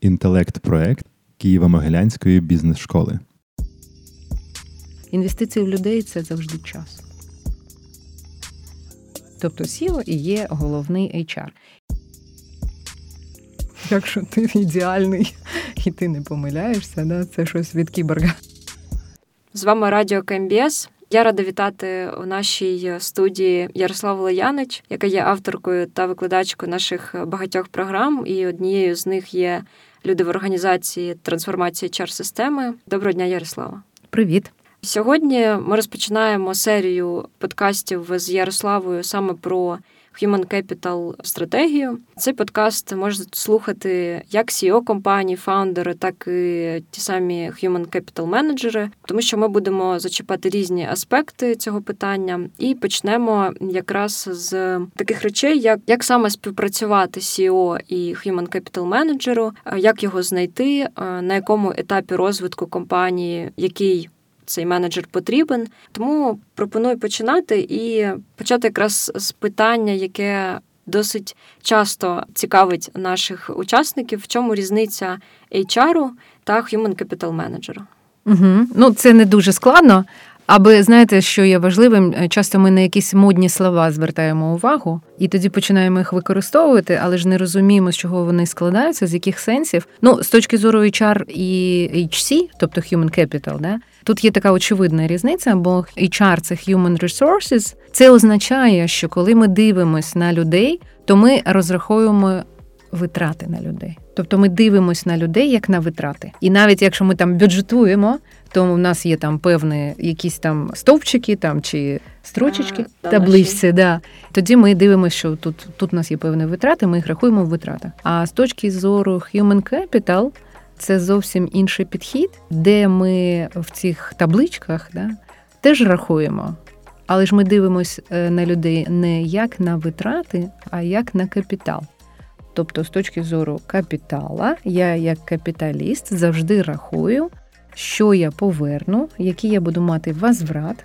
інтелект-проект Києво-Могилянської бізнес-школи. Інвестиції в людей це завжди час. Тобто SEO і є головний HR. Якщо ти ідеальний і ти не помиляєшся, да, це щось від кіборга. З вами Радіо КМБС. Я рада вітати у нашій студії Ярославу Лаянич, яка є авторкою та викладачкою наших багатьох програм, і однією з них є люди в організації трансформації чар системи. Доброго дня, Ярослава. Привіт. Сьогодні ми розпочинаємо серію подкастів з Ярославою саме про Human Capital стратегію. Цей подкаст можуть слухати як CEO компанії, фаундери, так і ті самі Human Capital менеджери, тому що ми будемо зачіпати різні аспекти цього питання, і почнемо якраз з таких речей, як як саме співпрацювати CEO і Human Capital менеджеру, як його знайти, на якому етапі розвитку компанії, який цей менеджер потрібен. Тому пропоную починати і почати якраз з питання, яке досить часто цікавить наших учасників, в чому різниця HR та Human Capital менеджера. Угу. Ну, це не дуже складно. Аби знаєте, що є важливим, часто ми на якісь модні слова звертаємо увагу, і тоді починаємо їх використовувати, але ж не розуміємо, з чого вони складаються, з яких сенсів. Ну, з точки зору HR і HC, тобто Human Capital, да, тут є така очевидна різниця, бо HR – це Human Resources. Це означає, що коли ми дивимося на людей, то ми розраховуємо витрати на людей. Тобто ми дивимося на людей як на витрати. І навіть якщо ми там бюджетуємо, то у нас є там певні якісь там стовпчики там чи строчечки, а, табличці, да. Тоді ми дивимося, що тут тут у нас є певні витрати, ми їх рахуємо в витратах. А з точки зору Human Capital це зовсім інший підхід, де ми в цих табличках да, теж рахуємо. Але ж ми дивимося е, на людей не як на витрати, а як на капітал. Тобто, з точки зору капітала, я як капіталіст завжди рахую, що я поверну, який я буду мати возврат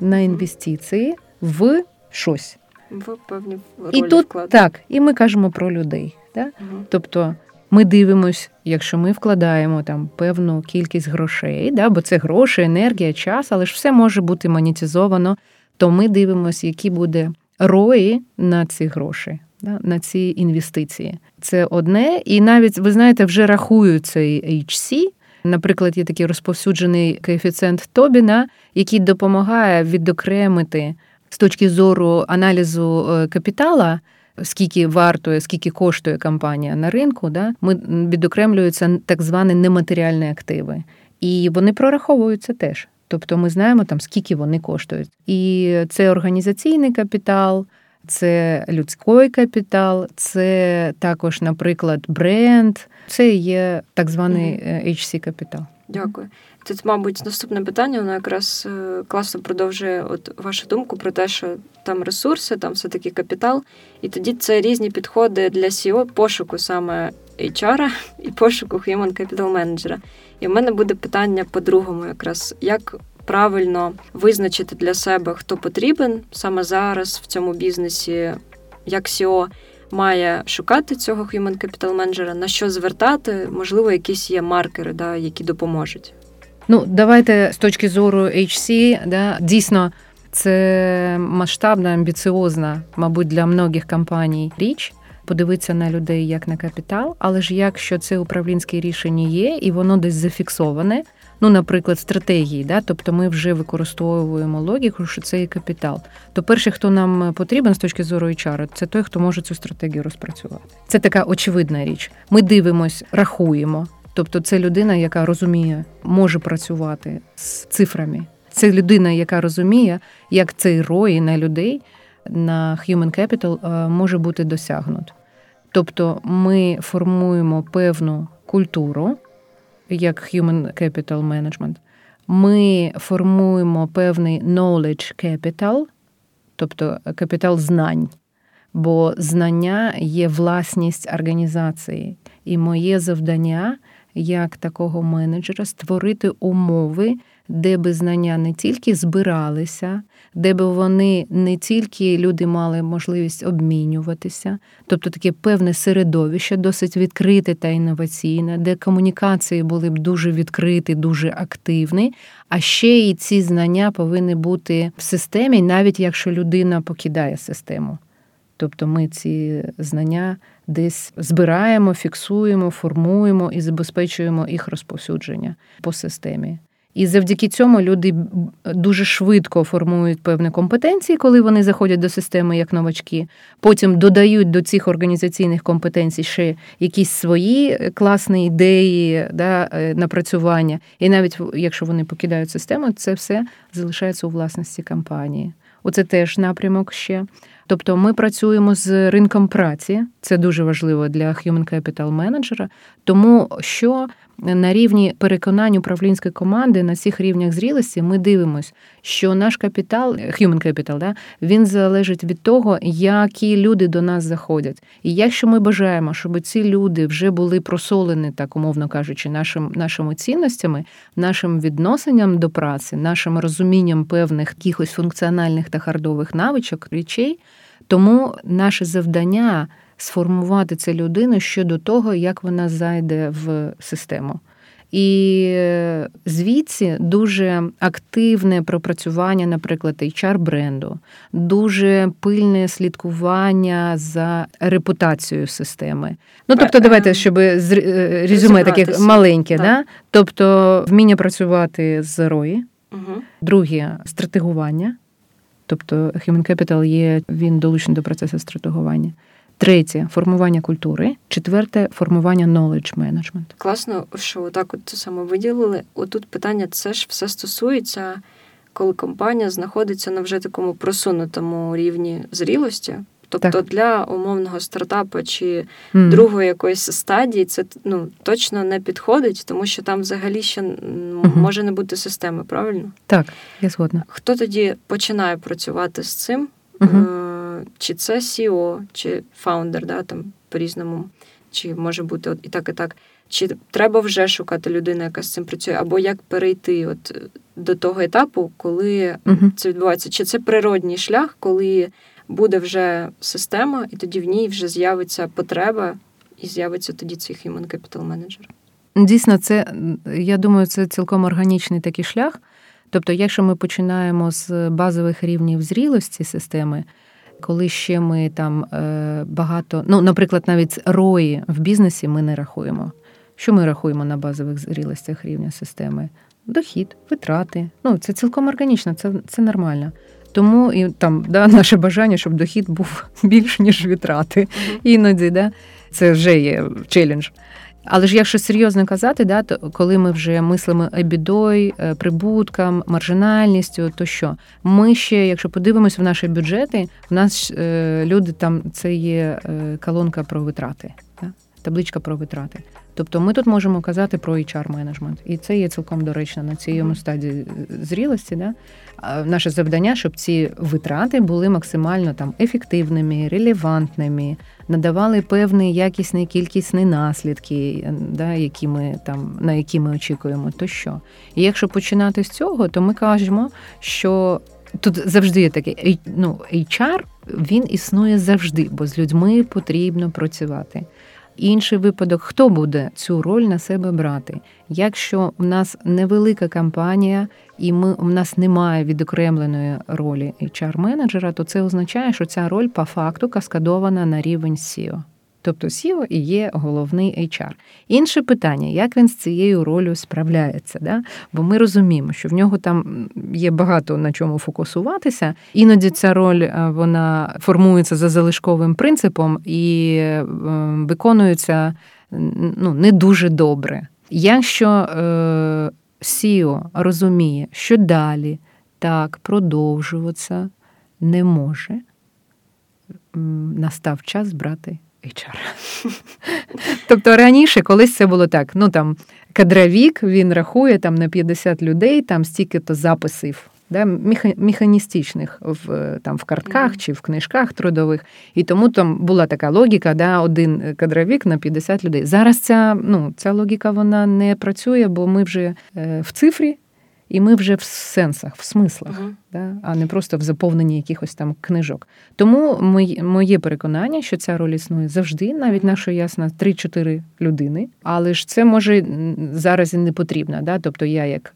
на інвестиції в щось. В певні ролі І тут вкладу. так, і ми кажемо про людей. Так? Угу. Тобто ми дивимось, якщо ми вкладаємо там певну кількість грошей, да, бо це гроші, енергія, час, але ж все може бути монетизовано, то ми дивимося, які буде рої на ці гроші да, на ці інвестиції. Це одне, і навіть ви знаєте, вже рахують цей HC. Наприклад, є такий розповсюджений коефіцієнт Тобіна, який допомагає відокремити з точки зору аналізу е, капітала. Скільки вартує, скільки коштує компанія на ринку, да, ми відокремлюються так звані нематеріальні активи, і вони прораховуються теж. Тобто ми знаємо там скільки вони коштують, і це організаційний капітал, це людський капітал, це також, наприклад, бренд, це є так званий HC капітал. Дякую. Тут, мабуть, наступне питання, воно якраз е, класно продовжує от вашу думку про те, що там ресурси, там все-таки капітал. І тоді це різні підходи для SEO, пошуку саме HR і пошуку Human Capital менеджера. І в мене буде питання по-другому, якраз як правильно визначити для себе, хто потрібен саме зараз в цьому бізнесі, як SEO має шукати цього human capital менеджера, на що звертати, можливо, якісь є маркери, да, які допоможуть. Ну, давайте з точки зору HC, да, дійсно, це масштабна, амбіціозна, мабуть, для многих компаній річ. Подивитися на людей як на капітал, але ж якщо це управлінське рішення є, і воно десь зафіксоване, ну, наприклад, стратегії, да, тобто ми вже використовуємо логіку, що це є капітал. То перший, хто нам потрібен з точки зору HR, це той, хто може цю стратегію розпрацювати. Це така очевидна річ. Ми дивимось, рахуємо. Тобто, це людина, яка розуміє, може працювати з цифрами. Це людина, яка розуміє, як цей рой на людей на Human Capital може бути досягнут. Тобто ми формуємо певну культуру як Human Capital Management, ми формуємо певний knowledge capital, тобто капітал знань, бо знання є власність організації, і моє завдання як такого менеджера створити умови, де би знання не тільки збиралися, де би вони не тільки люди мали можливість обмінюватися, тобто таке певне середовище, досить відкрите та інноваційне, де комунікації були б дуже відкриті, дуже активні, а ще і ці знання повинні бути в системі, навіть якщо людина покидає систему. Тобто ми ці знання десь збираємо, фіксуємо, формуємо і забезпечуємо їх розповсюдження по системі. І завдяки цьому люди дуже швидко формують певні компетенції, коли вони заходять до системи як новачки. Потім додають до цих організаційних компетенцій ще якісь свої класні ідеї, да, е, напрацювання. І навіть якщо вони покидають систему, це все залишається у власності компанії. Оце теж напрямок ще. Тобто ми працюємо з ринком праці, це дуже важливо для Human Capital менеджера, тому що на рівні переконань управлінської команди на всіх рівнях зрілості ми дивимося, що наш капітал, human capital, да, він залежить від того, які люди до нас заходять. І якщо ми бажаємо, щоб ці люди вже були просолені, так умовно кажучи, нашим, нашими цінностями, нашим відносинням до праці, нашим розумінням певних якихось функціональних та хардових навичок речей, тому наше завдання сформувати цю людину щодо того, як вона зайде в систему. І звідси дуже активне пропрацювання, наприклад, hr бренду, дуже пильне слідкування за репутацією системи. Ну тобто, давайте, щоб е, резюме таке маленьке, так. да? тобто вміння працювати з рої, угу. друге стратегування. Тобто Human Capital є він долучений до процесу стратегування. Третє формування культури, четверте формування knowledge management. Класно, що отак от саме виділили. Отут питання це ж все стосується, коли компанія знаходиться на вже такому просунутому рівні зрілості. Тобто так. для умовного стартапу чи mm. другої якоїсь стадії це ну точно не підходить, тому що там взагалі ще mm-hmm. може не бути системи, правильно? Так, я згодна. Хто тоді починає працювати з цим? Mm-hmm чи це CEO, чи фаундер, да, там по-різному, чи може бути от і так, і так. Чи треба вже шукати людину, яка з цим працює, або як перейти от до того етапу, коли uh це відбувається? Чи це природній шлях, коли буде вже система, і тоді в ній вже з'явиться потреба, і з'явиться тоді цей human capital manager? Дійсно, це я думаю, це цілком органічний такий шлях. Тобто, якщо ми починаємо з базових рівнів зрілості системи, коли ще ми там е, багато, ну, наприклад, навіть рої в бізнесі ми не рахуємо. Що ми рахуємо на базових зрілостях рівня системи? Дохід, витрати. Ну, це цілком органічно, це це нормально. Тому і там да, наше бажання, щоб дохід був більш, ніж витрати. Іноді, да, це вже є челендж. Але ж якщо серйозно казати, да, то коли ми вже мислимо ебідой, е, прибутком, маржинальністю, то що ми ще, якщо подивимось в наші бюджети, в нас е, люди там це є е, колонка про витрати, да? табличка про витрати. Тобто ми тут можемо казати про hr менеджмент і це є цілком доречно на цій стадії зрілості. Да? Наше завдання, щоб ці витрати були максимально там ефективними, релевантними, надавали певні якісні кількісні наслідки, да, які ми там на які ми очікуємо, то що. І якщо починати з цього, то ми кажемо, що тут завжди є такий ну, HR, він існує завжди, бо з людьми потрібно працювати. Інший випадок, хто буде цю роль на себе брати? Якщо в нас невелика кампанія і ми у нас немає відокремленої ролі HR-менеджера, то це означає, що ця роль по факту каскадована на рівень SEO. Тобто SEO і є головний HR. Інше питання, як він з цією ролью справляється, Да? бо ми розуміємо, що в нього там є багато на чому фокусуватися. Іноді ця роль е, вона формується за залишковим принципом і е, виконується ну, не дуже добре. Якщо е, SEO розуміє, що далі так продовжуватися не може, настав час брати HR. Тобто раніше колись це було так: ну там кадровік, він рахує там на 50 людей, там стільки-то записів да, механістичних в там в картках чи в книжках трудових. І тому там була така логіка, да, один кадровік на 50 людей. Зараз ця ну, ця логіка вона не працює, бо ми вже е, в цифрі. І ми вже в сенсах, в смислах, uh-huh. да? а не просто в заповненні якихось там книжок. Тому моє переконання, що ця роль існує завжди, навіть наша ясна 3-4 людини. Але ж це може зараз і не потрібно. Да? Тобто я як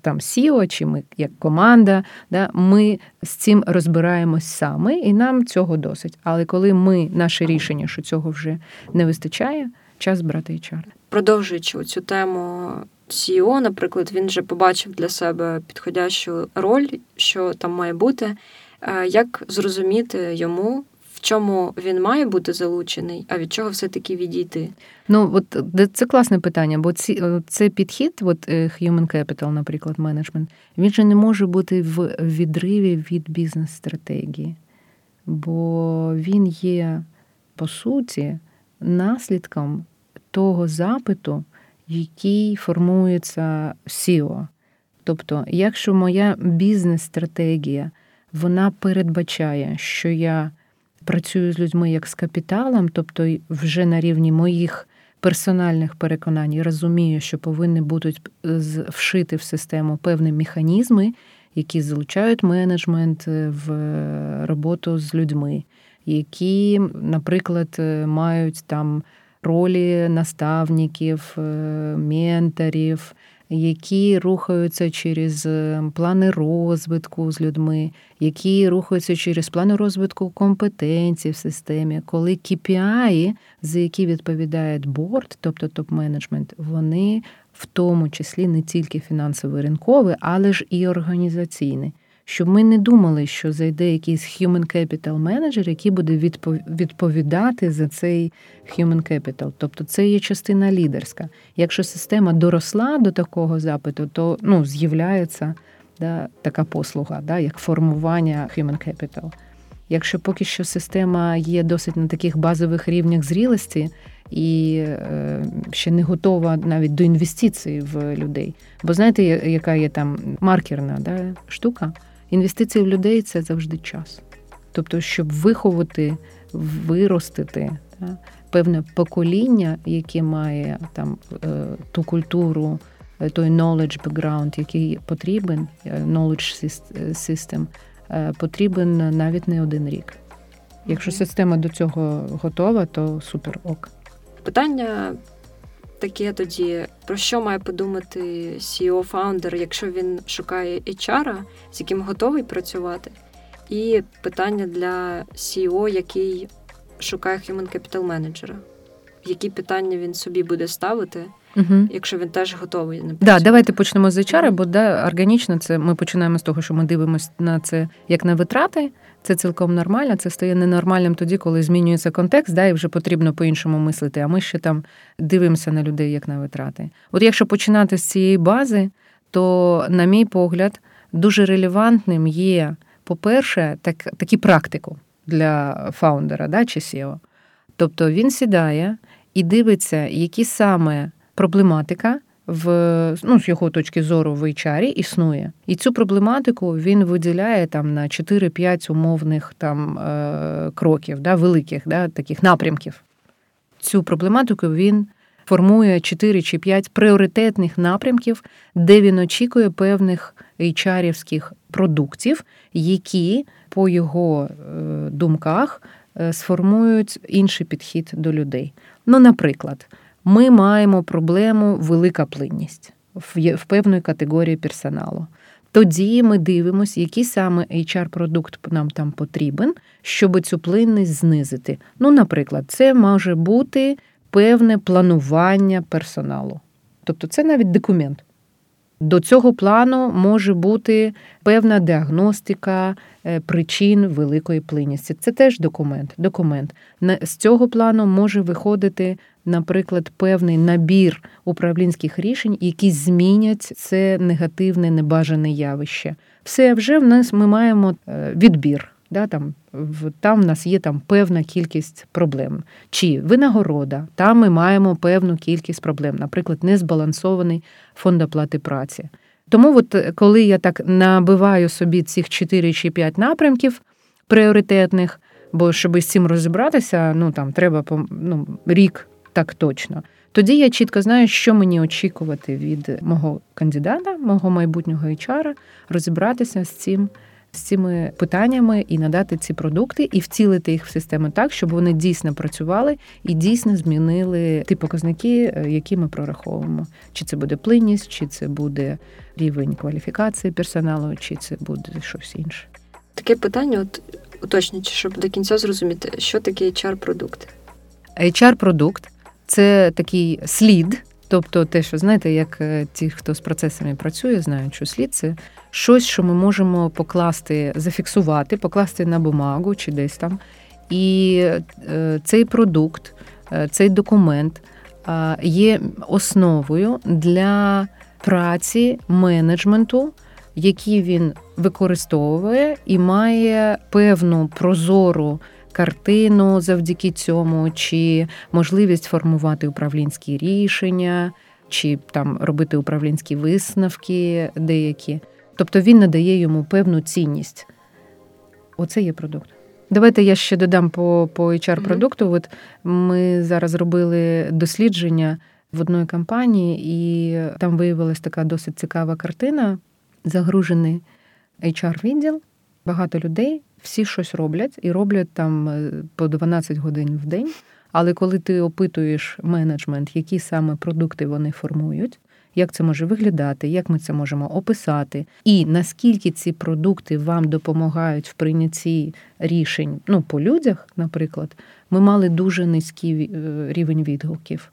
там Сіо, чи ми як команда, да? ми з цим розбираємось саме, і нам цього досить. Але коли ми наше рішення, що цього вже не вистачає, час брати HR. Продовжуючи цю тему CEO, наприклад, він вже побачив для себе підходящу роль, що там має бути. Е, як зрозуміти йому, в чому він має бути залучений, а від чого все-таки відійти? Ну от це класне питання, бо ці це підхід, от е, Human Capital, наприклад, менеджмент, він же не може бути в відриві від бізнес-стратегії, бо він є по суті наслідком того запиту який формується SEO. Тобто, якщо моя бізнес-стратегія вона передбачає, що я працюю з людьми як з капіталом, тобто вже на рівні моїх персональних переконань розумію, що повинні будуть вшити в систему певні механізми, які залучають менеджмент е, в роботу з людьми, які, наприклад, е, мають там ролі наставників, е, менторів, які рухаються через е, плани розвитку з людьми, які рухаються через плани розвитку компетенцій в системі, коли KPI, за які відповідає борт, тобто топ-менеджмент, вони в тому числі не тільки фінансово ринкові, але ж і організаційні щоб ми не думали, що зайде якийсь human capital менеджер, який буде відповідати за цей human capital. Тобто це є частина лідерська. Якщо система доросла до такого запиту, то ну, з'являється да, така послуга, да, як формування human capital. Якщо поки що система є досить на таких базових рівнях зрілості і е, ще не готова навіть до інвестицій в людей. Бо знаєте, яка є там маркерна да, штука? Інвестиції в людей це завжди час. Тобто, щоб виховати, виростити та, певне покоління, яке має там е, ту культуру, е, той knowledge background, який потрібен, е, knowledge system, потрібен навіть не один рік. Якщо система до цього готова, то супер ок. Питання таке тоді, про що має подумати ceo фаундер якщо він шукає HR, з яким готовий працювати? І питання для CEO, який шукає Human Capital менеджера. Які питання він собі буде ставити, угу. якщо він теж готовий не Да, давайте почнемо з HR, бо да, органічно це ми починаємо з того, що ми дивимося на це як на витрати, це цілком нормально. Це стає ненормальним тоді, коли змінюється контекст, да, і вже потрібно по-іншому мислити. А ми ще там дивимося на людей як на витрати. От якщо починати з цієї бази, то, на мій погляд, дуже релевантним є, по-перше, так, такі практику для фаундера да, чи SEO. Тобто він сідає і дивиться, які саме проблематика в ну, з його точки зору в HR існує. І цю проблематику він виділяє там на 4-5 умовних там е, кроків, да, великих да, таких напрямків. Цю проблематику він формує 4 чи 5 пріоритетних напрямків, де він очікує певних HR-івських продуктів, які, по його е, думках, е, сформують інший підхід до людей. Ну, наприклад ми маємо проблему велика плинність в певної категорії персоналу. Тоді ми дивимося, який саме HR-продукт нам там потрібен, щоб цю плинність знизити. Ну, наприклад, це може бути певне планування персоналу. Тобто це навіть документ. До цього плану може бути певна діагностика е, причин великої плинності. Це теж документ. документ. З цього плану може виходити, наприклад, певний набір управлінських рішень, які змінять це негативне, небажане явище. Все вже в нас ми маємо е, відбір. Да, Там там в нас є там певна кількість проблем. Чи винагорода, там ми маємо певну кількість проблем, наприклад, незбалансований фонд оплати праці. Тому, от коли я так набиваю собі цих 4 чи 5 напрямків пріоритетних, бо щоб з цим розібратися, ну там треба ну, рік так точно. Тоді я чітко знаю, що мені очікувати від мого кандидата, мого майбутнього HR, розібратися з цим. З цими питаннями і надати ці продукти, і вцілити їх в систему так, щоб вони дійсно працювали і дійсно змінили ті показники, е, які ми прораховуємо. Чи це буде плинність, чи це буде рівень кваліфікації персоналу, чи це буде щось інше. Таке питання, от уточнюючи, щоб до кінця зрозуміти, що таке HR-продукт? HR-продукт це такий слід, тобто те, що знаєте, як е, ті, хто з процесами працює, знають, що слід це щось, що ми можемо покласти, зафіксувати, покласти на бумагу чи десь там. І е, цей продукт, е, цей документ є основою для праці менеджменту, який він використовує і має певну прозору картину завдяки цьому, чи можливість формувати управлінські рішення, чи там робити управлінські висновки деякі. Тобто він надає йому певну цінність. Оце є продукт. Давайте я ще додам по по HR-продукту. От ми зараз робили дослідження в одної компанії, і там виявилася така досить цікава картина. Загружений HR-відділ, багато людей, всі щось роблять і роблять там е, по 12 годин в день. Але коли ти опитуєш менеджмент, які саме продукти вони формують, як це може виглядати, як ми це можемо описати, і наскільки ці продукти вам допомагають в прийнятті рішень ну, по людях, наприклад, ми мали дуже низький е, рівень відгуків.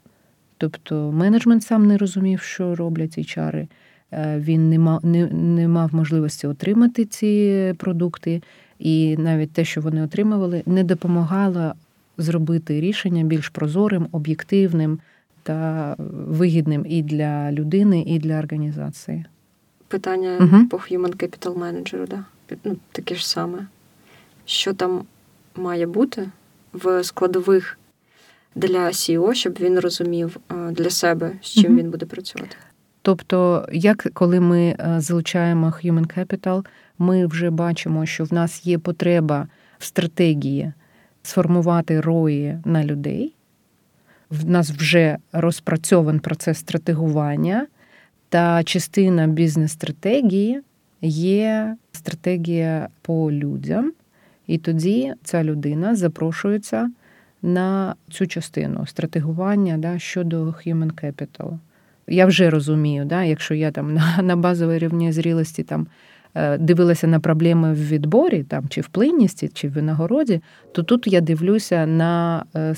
Тобто менеджмент сам не розумів, що роблять HR, е, він не мав не, не мав можливості отримати ці продукти, і навіть те, що вони отримували, не допомагало зробити рішення більш прозорим, об'єктивним та вигідним і для людини, і для організації. Питання угу. по Human Capital Manager, да? ну, таке ж саме. Що там має бути в складових для CEO, щоб він розумів е, для себе, з чим угу. він буде працювати? Тобто, як коли ми е, залучаємо Human Capital, ми вже бачимо, що в нас є потреба в стратегії сформувати рої на людей. В нас вже розпрацьований процес стратегування, та частина бізнес-стратегії є стратегія по людям, і тоді ця людина запрошується на цю частину стратегування да, щодо human capital. Я вже розумію, да, якщо я там на на базовій рівні зрілості там Е, дивилася на проблеми в відборі, там чи в плинності, чи в винагороді, то тут я дивлюся на е,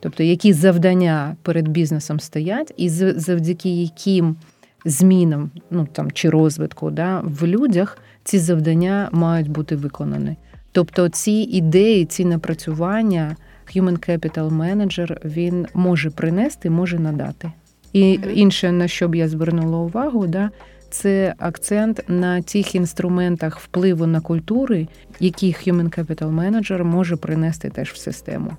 Тобто, які завдання перед бізнесом стоять, і завдяки яким змінам, ну там чи розвитку да, в людях ці завдання мають бути виконані. Тобто ці ідеї, ці напрацювання Human Capital Manager він може принести, може надати. І інше, на що б я звернула увагу, да, це акцент на тих інструментах впливу на культури, які Human Capital Manager може принести теж в систему.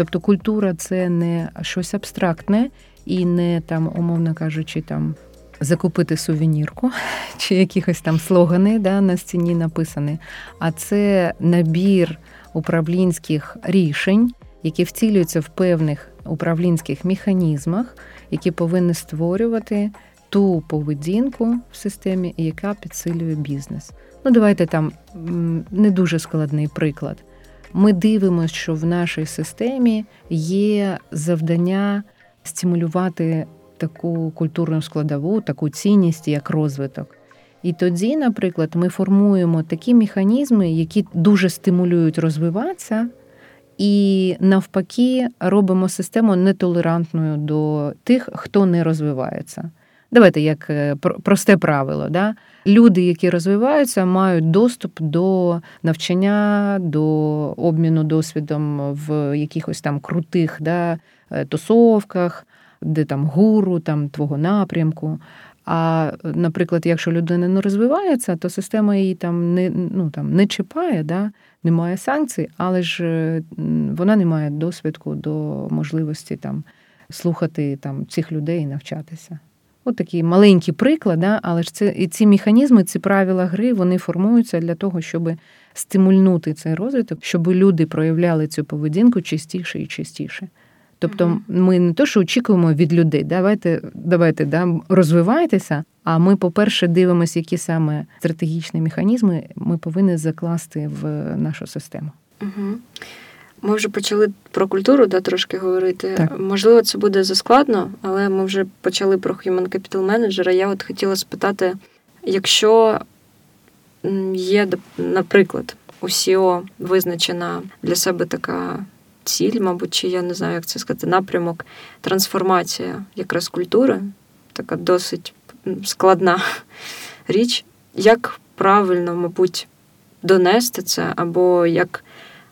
Тобто культура це не щось абстрактне і не там, умовно кажучи, там закупити сувенірку чи якихось там слогани да, на стіні написані, а це набір управлінських рішень, які вцілюються в певних управлінських механізмах, які повинні створювати ту поведінку в системі, яка підсилює бізнес. Ну, давайте там не дуже складний приклад. Ми дивимося, що в нашій системі є завдання стимулювати таку культурну складову, таку цінність, як розвиток. І тоді, наприклад, ми формуємо такі механізми, які дуже стимулюють розвиватися, і навпаки робимо систему нетолерантною до тих, хто не розвивається. Давайте як е, просте правило. Да? Люди, які розвиваються, мають доступ до навчання, до обміну досвідом в якихось там крутих да, е, тусовках, де там гуру, там твого напрямку. А, наприклад, якщо людина не розвивається, то система її там не ну, там, не чіпає, да? немає санкцій, але ж вона не має досвідку до можливості там слухати там, цих людей і навчатися. От такий маленький приклад, да, але ж це і ці механізми, ці правила гри, вони формуються для того, щоб стимульнути цей розвиток, щоб люди проявляли цю поведінку частіше і частіше. Тобто ми не то, що очікуємо від людей, давайте давайте да, розвивайтеся. А ми, по-перше, дивимося, які саме стратегічні механізми ми повинні закласти в нашу систему. Угу. Ми вже почали про культуру да, трошки говорити. Так. Можливо, це буде заскладно, але ми вже почали про Human Capital Manager. Я от хотіла спитати, якщо є, наприклад, у SEO визначена для себе така ціль, мабуть, чи я не знаю, як це сказати, напрямок, трансформація якраз культури, така досить складна річ. Як правильно, мабуть, донести це, або як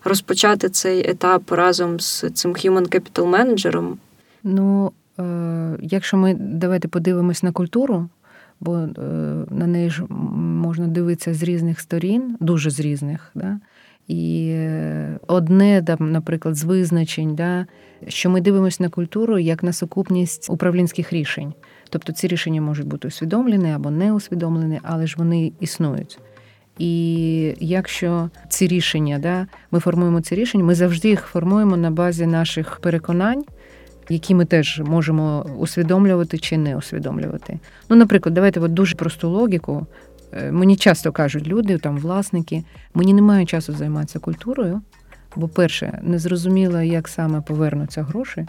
розпочати цей етап разом з цим Human Capital Manager? Ну, е, якщо ми давайте подивимось на культуру, бо е, на неї ж можна дивитися з різних сторін, дуже з різних. Да? І одне, наприклад, з визначень, да, що ми дивимося на культуру як на сукупність управлінських рішень. Тобто ці рішення можуть бути усвідомлені або не усвідомлені, але ж вони існують. І якщо ці рішення, да, ми формуємо ці рішення, ми завжди їх формуємо на базі наших переконань, які ми теж можемо усвідомлювати чи не усвідомлювати. Ну, наприклад, давайте от дуже просту логіку. Е, мені часто кажуть люди, там власники, мені немає часу займатися культурою, бо, перше, не зрозуміло, як саме повернуться гроші,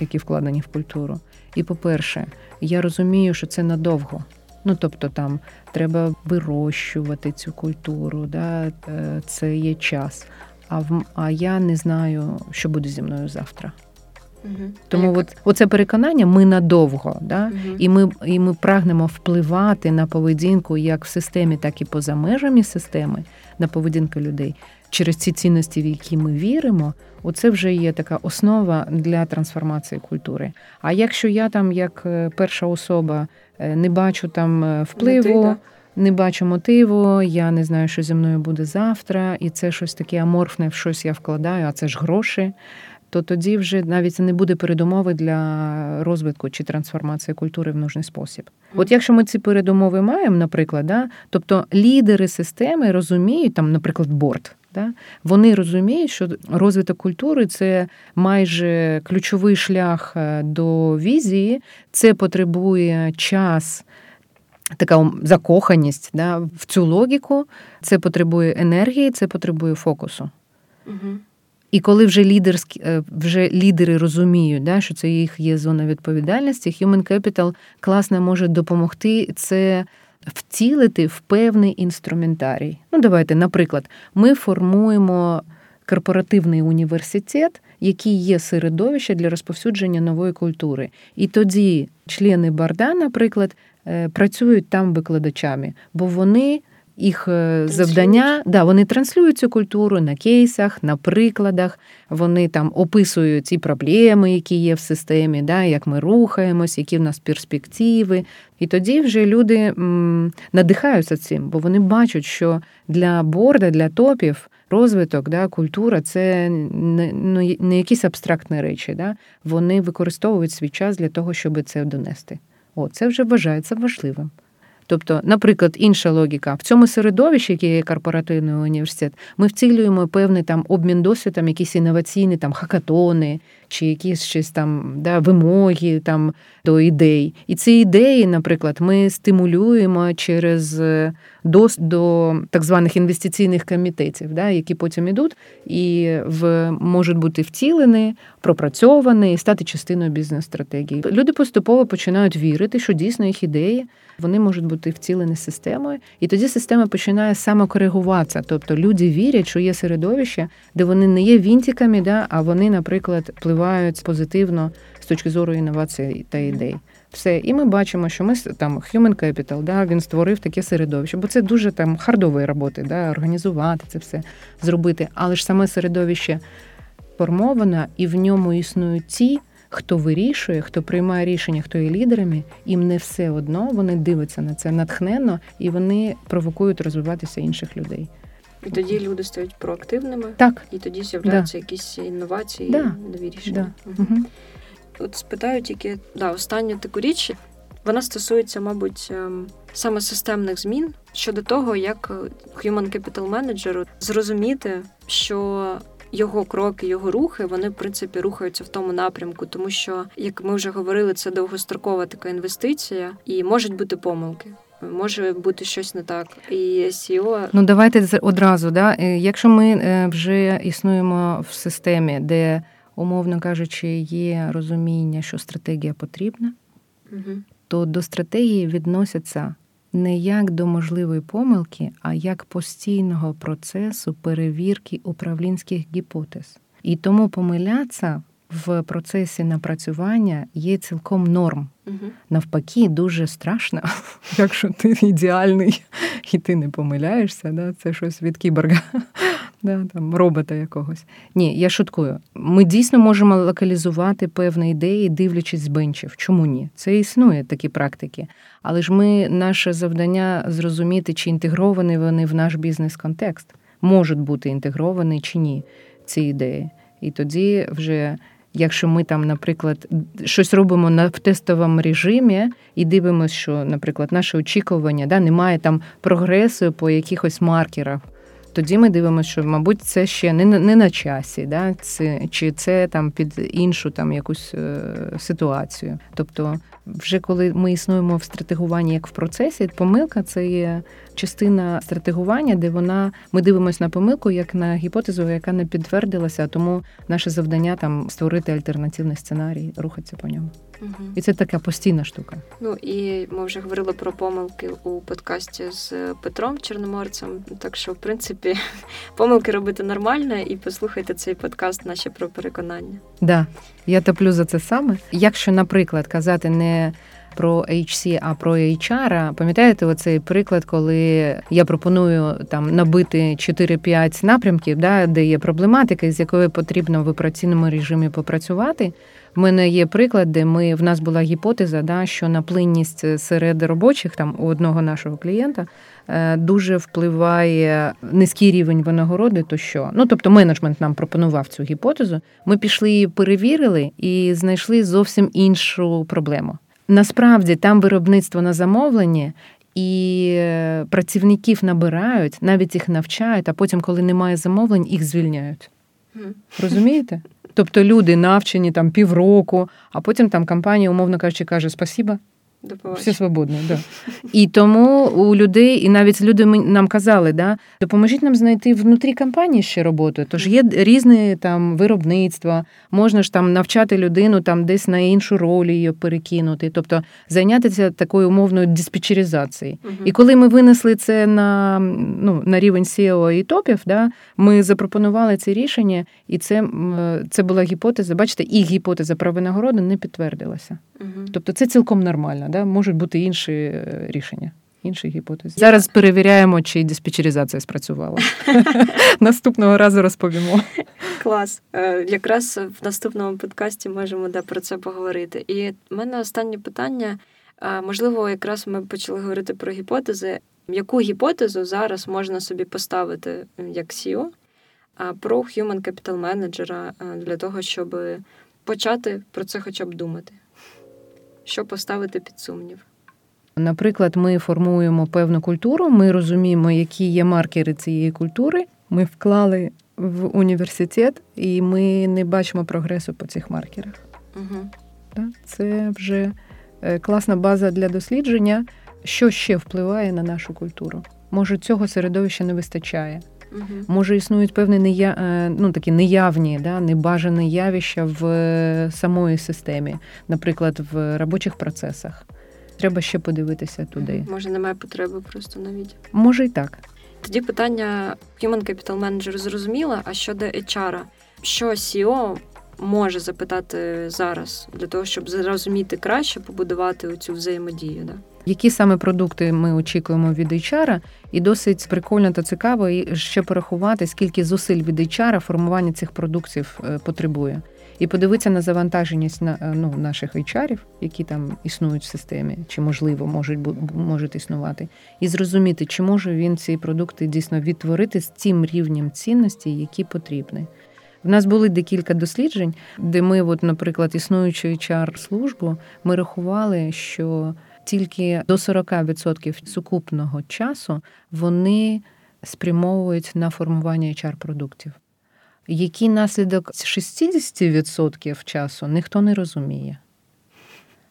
які вкладені в культуру. І по-перше, я розумію, що це надовго. Ну, тобто там треба вирощувати цю культуру, да, е, це є час. А в а я не знаю, що буде зі мною завтра. Угу. Тому от, оце переконання ми надовго, да? Угу. і ми і ми прагнемо впливати на поведінку як в системі, так і поза межами системи, на поведінку людей через ці цінності, в які ми віримо. Оце вже є така основа для трансформації культури. А якщо я там, як е, перша особа, не бачу там е, впливу. Не бачу мотиву, я не знаю, що зі мною буде завтра, і це щось таке аморфне, в щось я вкладаю, а це ж гроші то тоді вже навіть не буде передумови для розвитку чи трансформації культури в нужний спосіб. От якщо ми ці передумови маємо, наприклад, да, тобто лідери системи розуміють, там, наприклад, борт. Да? Вони розуміють, що розвиток культури це майже ключовий шлях е, до візії, це потребує час. Така закоханість да, в цю логіку, це потребує енергії, це потребує фокусу. Угу. І коли вже лідерські е, вже лідери розуміють, да, що це їх є зона відповідальності, Human Capital класно може допомогти це втілити в певний інструментарій. Ну, давайте, наприклад, ми формуємо корпоративний університет, який є середовище для розповсюдження нової культури. І тоді члени Барда, наприклад, е, працюють там викладачами, бо вони їх е, завдання, да, вони транслюють цю культуру на кейсах, на прикладах, вони там описують ці проблеми, які є в системі, да, як ми рухаємось, які в нас перспективи. І тоді вже люди м, надихаються цим, бо вони бачать, що для борда, для топів розвиток, да, культура це не, ну, не якісь абстрактні речі. Да, Вони використовують свій час для того, щоб це донести. О, це вже вважається важливим. Тобто, наприклад, інша логіка. В цьому середовищі, яке є корпоративний університет, ми вцілюємо певний там обмін досвідом, якісь інноваційні там хакатони чи якісь щось там да, вимоги там до ідей. І ці ідеї, наприклад, ми стимулюємо через е, до, до так званих інвестиційних комітетів, да, які потім ідуть і в можуть бути втілені, пропрацьовані і стати частиною бізнес-стратегії. Люди поступово починають вірити, що дійсно їх ідеї вони можуть бути втілені системою, і тоді система починає самокоригуватися. Тобто люди вірять, що є середовище, де вони не є вінтиками, да, а вони, наприклад, впливають позитивно з точки зору інновацій та ідей. Все, і ми бачимо, що ми там Human Capital, да, він створив таке середовище, бо це дуже там хардової роботи, да, організувати це все зробити. Але ж саме середовище формовано, і в ньому існують ті, хто вирішує, хто приймає рішення, хто є лідерами, їм не все одно вони дивляться на це натхненно і вони провокують розвиватися інших людей. І тоді люди стають проактивними, так і тоді з'являються да. якісь інновації, да. нові рішення. Да. Угу. От спитаю тільки да, останню таку річ. Вона стосується, мабуть, ем, саме системних змін щодо того, як Human Capital Manager зрозуміти, що його кроки, його рухи, вони в принципі рухаються в тому напрямку, тому що, як ми вже говорили, це довгострокова така інвестиція, і можуть бути помилки. Може бути щось не так, і SEO... Ну давайте одразу. Да? Е, якщо ми е, вже існуємо в системі, де, умовно кажучи, є розуміння, що стратегія потрібна, угу. то до стратегії відносяться не як до можливої помилки, а як постійного процесу перевірки управлінських гіпотез. І тому помилятися в процесі напрацювання є цілком норм. Угу. Навпаки, дуже страшно, якщо ти ідеальний і ти не помиляєшся, да? це щось від кіборга, да? там, робота якогось. Ні, я шуткую. Ми дійсно можемо локалізувати певні ідеї, дивлячись з бенчів. Чому ні? Це існує такі практики. Але ж ми наше завдання зрозуміти, чи інтегровані вони в наш бізнес-контекст, можуть бути інтегровані чи ні ці ідеї. І тоді вже Якщо ми там, наприклад, щось робимо на в тестовому режимі і дивимося, що, наприклад, наше очікування да, немає там прогресу по якихось маркерах, тоді ми дивимося, що, мабуть, це ще не не на часі, да? це, чи це там під іншу там якусь е, ситуацію. Тобто, вже коли ми існуємо в стратегуванні як в процесі, помилка це є частина стратегування, де вона ми дивимося на помилку як на гіпотезу, яка не підтвердилася, тому наше завдання там створити альтернативний сценарій, рухатися по ньому. Угу. І це така постійна штука. Ну і ми вже говорили про помилки у подкасті з Петром Чорноморцем. Так що, в принципі, помилки робити нормально, і послухайте цей подкаст наші про переконання. Да, я топлю за це саме. Якщо, наприклад, казати не про HC, а про HR. Пам'ятаєте, оцей приклад, коли я пропоную там набити 4-5 напрямків, да, де є проблематика, з якою потрібно в операційному режимі попрацювати. В мене є приклад, де ми в нас була гіпотеза, да, що на плинність серед робочих там у одного нашого клієнта е, дуже впливає низький рівень винагороди. То що ну тобто менеджмент нам пропонував цю гіпотезу. Ми пішли її перевірили і знайшли зовсім іншу проблему. Насправді там виробництво на замовленні. І е, працівників набирають, навіть їх навчають, а потім, коли немає замовлень, їх звільняють. Розумієте? Тобто люди навчені там півроку, а потім там компанія, умовно кажучи, каже Спасіба, всі свободні. Да. І тому у людей, і навіть люди нам казали, да, допоможіть нам знайти внутрі компанії ще роботу. Тож є різні там виробництва, можна ж там навчати людину там десь на іншу роль її перекинути, тобто зайнятися такою умовною диспетчеризацією. Угу. І коли ми винесли це на ну, на рівень SEO і топів, да, ми запропонували це рішення, і це це була гіпотеза. Бачите, і гіпотеза про винагороду не підтвердилася. Угу. Тобто це цілком нормально да? можуть бути інші е, рішення. Інші гіпотези. Зараз перевіряємо, чи диспетчеризація спрацювала. Наступного разу розповімо. Клас. Е, якраз в наступному подкасті можемо де про це поговорити. І в мене останнє питання. Можливо, якраз ми почали говорити про гіпотези. Яку гіпотезу зараз можна собі поставити як CEO про Human Capital Manager для того, щоб почати про це хоча б думати? Що поставити під сумнів. Наприклад, ми формуємо певну культуру, ми розуміємо, які є маркери цієї культури. Ми вклали в університет, і ми не бачимо прогресу по цих маркерах. Угу. Це вже е, класна база для дослідження, що ще впливає на нашу культуру. Може, цього середовища не вистачає. Угу. Може, існують певні нея... Е, ну, такі неявні, да, небажані явища в е, самої системі, наприклад, в робочих процесах. Треба ще подивитися туди. Може, немає потреби просто навіть. Може і так. Тоді питання Human Capital Manager зрозуміло, а щодо HR, що CEO може запитати зараз для того, щоб зрозуміти краще, побудувати цю взаємодію? Да? Які саме продукти ми очікуємо від HR, і досить прикольно та цікаво ще порахувати, скільки зусиль від HR формування цих продуктів е, потребує. І подивитися на завантаженість на е, ну, наших HR, які там існують в системі, чи можливо можуть можуть існувати, і зрозуміти, чи може він ці продукти дійсно відтворити з цим рівнем цінності, які потрібні. В нас були декілька досліджень, де ми, от, наприклад, існуючу HR службу, ми рахували, що тільки до 40% сукупного часу вони спрямовують на формування hr продуктів Який наслідок 60% часу ніхто не розуміє.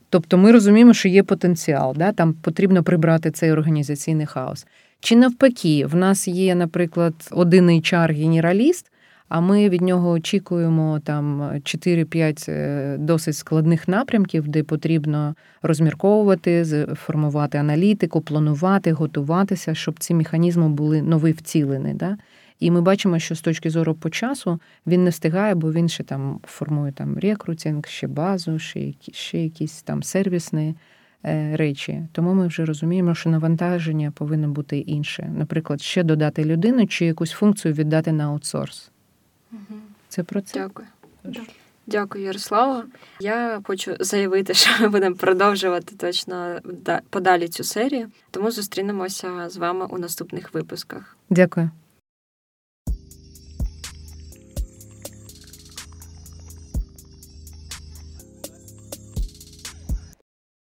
Тобто ми розуміємо, що є потенціал, да? там потрібно прибрати цей організаційний хаос. Чи навпаки, в нас є, наприклад, один HR-генераліст, а ми від нього очікуємо там 4-5 е, досить складних напрямків, де потрібно розмірковувати, формувати аналітику, планувати, готуватися, щоб ці механізми були нові вцілені. Да? І ми бачимо, що з точки зору по часу він не встигає, бо він ще там формує там рекрутинг, ще базу, ще ще якісь там сервісні е, речі. Тому ми вже розуміємо, що навантаження повинно бути інше. Наприклад, ще додати людину чи якусь функцію віддати на аутсорс. Це про це. Дякую. Дякую, Ярослава. Я хочу заявити, що ми будемо продовжувати точно подалі цю серію. Тому зустрінемося з вами у наступних випусках. Дякую.